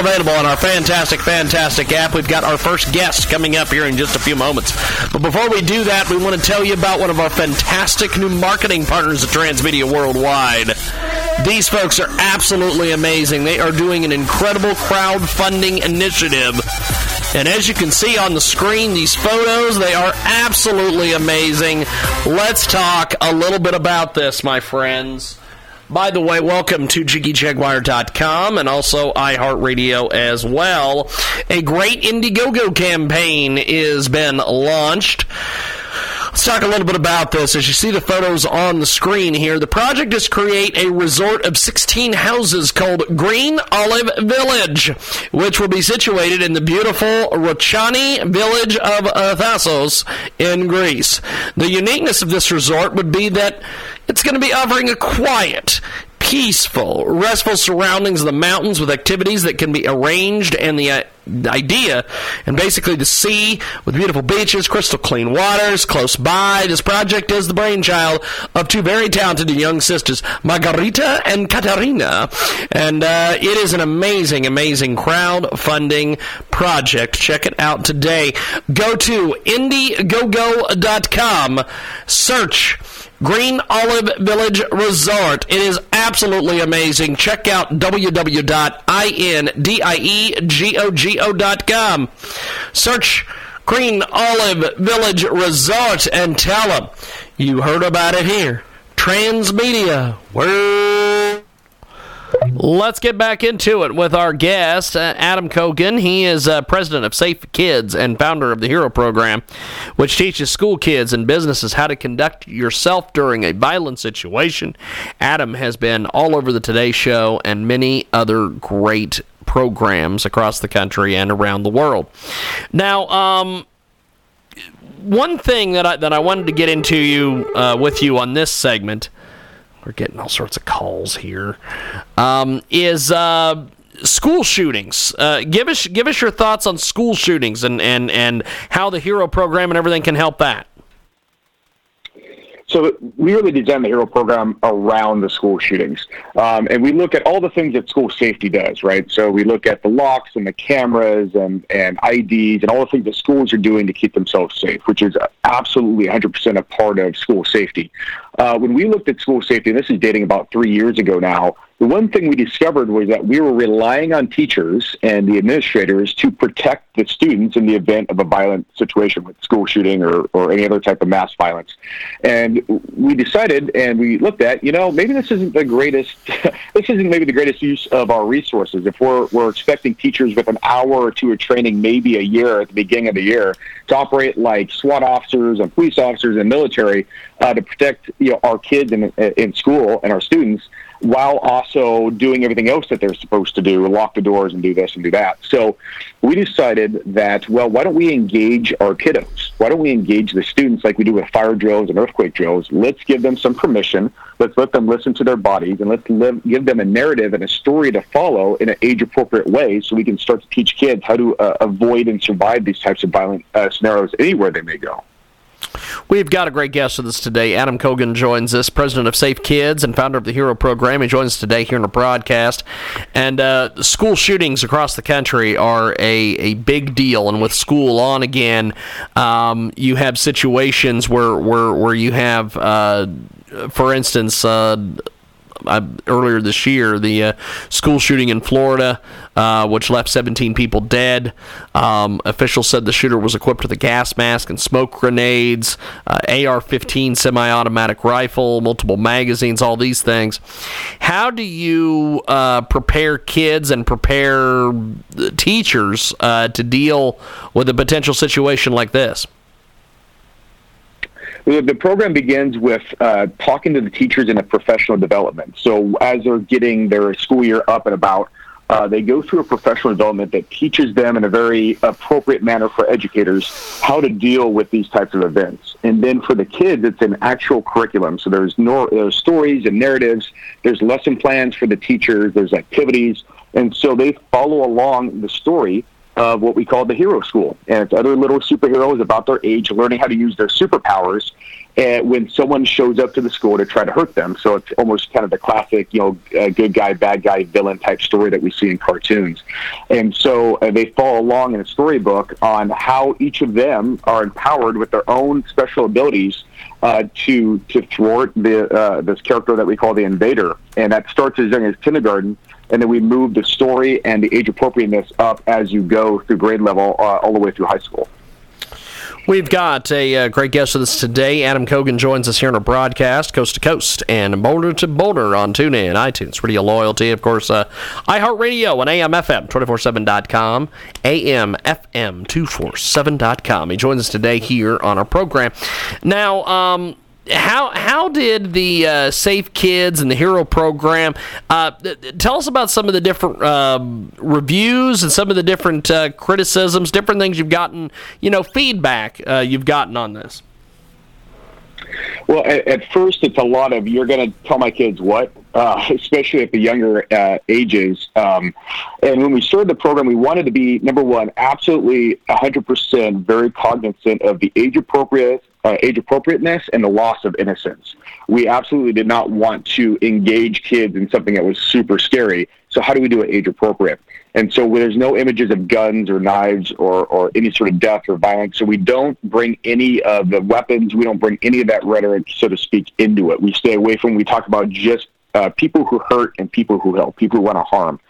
available on our fantastic, fantastic app. We've got our first guest coming up here in just a few moments. But before we do that, we want to tell you about one of our fantastic new marketing partners at Transmedia Worldwide. These folks are absolutely amazing. They are doing an incredible crowdfunding initiative. And as you can see on the screen, these photos, they are absolutely amazing. Let's talk a little bit about this, my friends. By the way, welcome to JiggyJaguar.com and also iHeartRadio as well. A great Indiegogo campaign is been launched. Let's talk a little bit about this. As you see the photos on the screen here, the project is create a resort of 16 houses called Green Olive Village, which will be situated in the beautiful Rachoni village of uh, Thasos in Greece. The uniqueness of this resort would be that it's going to be offering a quiet, peaceful, restful surroundings of the mountains with activities that can be arranged and the uh, idea and basically the sea with beautiful beaches, crystal clean waters close by. This project is the brainchild of two very talented young sisters, Margarita and Katarina. And uh, it is an amazing, amazing crowdfunding project. Check it out today. Go to Indiegogo.com, search Green Olive Village Resort. It is absolutely amazing. Check out www.indiegogo.com. Search Green Olive Village Resort and tell them you heard about it here. Transmedia. Word. Let's get back into it with our guest, uh, Adam Coughran. He is uh, president of Safe Kids and founder of the Hero Program, which teaches school kids and businesses how to conduct yourself during a violent situation. Adam has been all over the Today Show and many other great programs across the country and around the world. Now, um, one thing that I that I wanted to get into you uh, with you on this segment we're getting all sorts of calls here. Um, is uh, school shootings? Uh, give us give us your thoughts on school shootings and and and how the Hero program and everything can help that. So we really designed the Hero program around the school shootings, um, and we look at all the things that school safety does, right? So we look at the locks and the cameras and and IDs and all the things that schools are doing to keep themselves safe, which is absolutely 100% a part of school safety. Uh, when we looked at school safety, and this is dating about three years ago now, the one thing we discovered was that we were relying on teachers and the administrators to protect the students in the event of a violent situation with school shooting or, or any other type of mass violence. And we decided and we looked at, you know, maybe this isn't the greatest, this isn't maybe the greatest use of our resources. If we're, we're expecting teachers with an hour or two of training, maybe a year at the beginning of the year, to operate like SWAT officers and police officers and military uh, to protect you know our kids in in school and our students while also doing everything else that they're supposed to do, lock the doors and do this and do that. So we decided that, well, why don't we engage our kiddos? Why don't we engage the students like we do with fire drills and earthquake drills? Let's give them some permission. Let's let them listen to their bodies and let's live, give them a narrative and a story to follow in an age appropriate way so we can start to teach kids how to uh, avoid and survive these types of violent uh, scenarios anywhere they may go. We've got a great guest with us today. Adam Coughran joins us, president of Safe Kids and founder of the Hero Program. He joins us today here in the broadcast. And uh, school shootings across the country are a, a big deal. And with school on again, um, you have situations where, where, where you have, uh, for instance, uh, earlier this year, the uh, school shooting in Florida, uh, which left 17 people dead. Um, officials said the shooter was equipped with a gas mask and smoke grenades, uh, AR 15 semi automatic rifle, multiple magazines, all these things. How do you uh, prepare kids and prepare teachers uh, to deal with a potential situation like this? The program begins with uh, talking to the teachers in a professional development. So as they're getting their school year up and about, uh, they go through a professional development that teaches them in a very appropriate manner for educators how to deal with these types of events. And then for the kids, it's an actual curriculum. So there's, no, there's stories and narratives. There's lesson plans for the teachers. There's activities. And so they follow along the story of what we call the hero school. And it's other little superheroes about their age learning how to use their superpowers and when someone shows up to the school to try to hurt them. So it's almost kind of the classic, you know, uh, good guy, bad guy, villain type story that we see in cartoons. And so uh, they follow along in a storybook on how each of them are empowered with their own special abilities uh, to to thwart the uh, this character that we call the invader, and that starts as young as kindergarten, and then we move the story and the age appropriateness up as you go through grade level uh, all the way through high school. We've got a uh, great guest with us today. Adam Coughran joins us here on our broadcast, coast to coast and boulder to boulder on TuneIn, iTunes, Radio Loyalty, of course, uh, iHeartRadio and AMFM247.com, AMFM247.com. He joins us today here on our program. Now, um, how how did the uh, Safe Kids and the Hero program? Uh, tell us about some of the different uh, reviews and some of the different uh, criticisms, different things you've gotten, you know, feedback uh, you've gotten on this. Well, at, at, first, it's a lot of you're going to tell my kids what, uh, especially at the younger ages. Um, and when we started the program, we wanted to be number one, absolutely 100% very cognizant of the age appropriate. Uh, age appropriateness and the loss of innocence. We absolutely did not want to engage kids in something that was super scary. So, how do we do it age appropriate? And so there's no images of guns or knives or, or any sort of death or violence. So we don't bring any of the weapons, we don't bring any of that rhetoric, so to speak, into it. We stay away from, we talk about just uh, people who hurt and people who help, people who want to harm.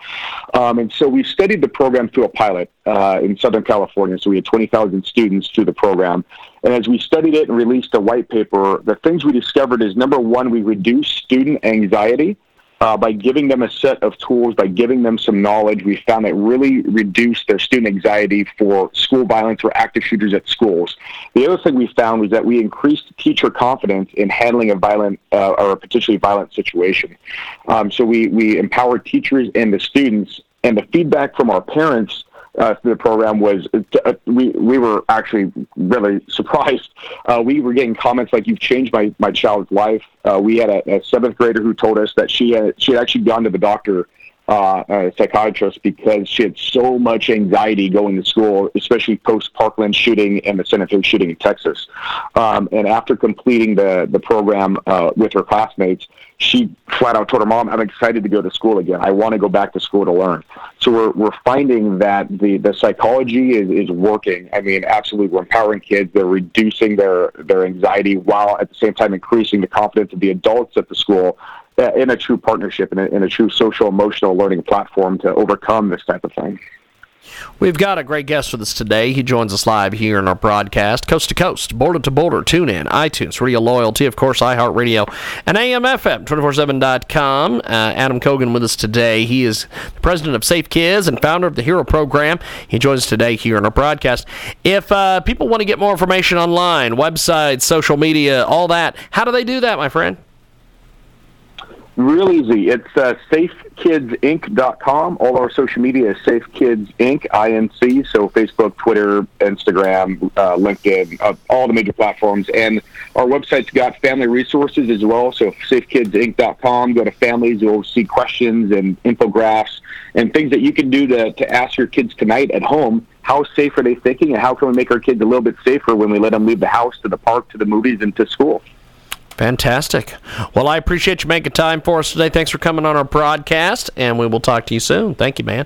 Um, and so we studied the program through a pilot uh, in Southern California. So we had 20,000 students through the program. And as we studied it and released a white paper, the things we discovered is number one, we reduce student anxiety uh, by giving them a set of tools, by giving them some knowledge, we found that really reduced their student anxiety for school violence or active shooters at schools. The other thing we found was that we increased teacher confidence in handling a violent uh, or a potentially violent situation. Um, so we, we empowered teachers and the students, and the feedback from our parents uh, through the program was uh, we we were actually really surprised. Uh, we were getting comments like, "You've changed my my child's life." Uh, we had a, a, seventh grader who told us that she had she had actually gone to the doctor uh, a psychiatrist because she had so much anxiety going to school, especially post Parkland shooting and the Santa Fe shooting in Texas. Um, and after completing the the program uh, with her classmates, she flat out told her mom, "I'm excited to go to school again. I want to go back to school to learn." So we're we're finding that the the psychology is is working. I mean, absolutely, we're empowering kids. They're reducing their their anxiety while at the same time increasing the confidence of the adults at the school uh, in a true partnership and in a true social emotional learning platform to overcome this type of thing. We've got a great guest with us today. He joins us live here in our broadcast, coast to coast, border to border, tune in, iTunes, Radio Loyalty, of course, iHeartRadio, and AMFM, 247.com. Uh, Adam Coughran with us today. He is the president of Safe Kids and founder of the Hero Program. He joins us today here in our broadcast. If uh, people want to get more information online, websites, social media, all that, how do they do that, my friend? Real easy. It's uh, safekidsinc.com. All our social media is safekidsinc, I-N-C, so Facebook, Twitter, Instagram, uh, LinkedIn, uh, all the major platforms. And our website's got family resources as well, so safekidsinc.com. Go to families, you'll see questions and infographics and things that you can do to, to ask your kids tonight at home how safe are they thinking and how can we make our kids a little bit safer when we let them leave the house to the park to the movies and to school Fantastic. Well, I appreciate you making time for us today. Thanks for coming on our broadcast, and we will talk to you soon. Thank you, man.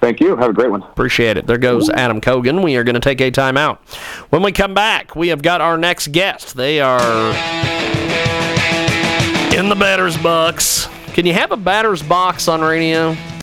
Thank you. Have a great one. Appreciate it. There goes Adam Coughran. We are going to take a time out. When we come back, we have got our next guest. They are in the batter's box. Can you have a batter's box on radio?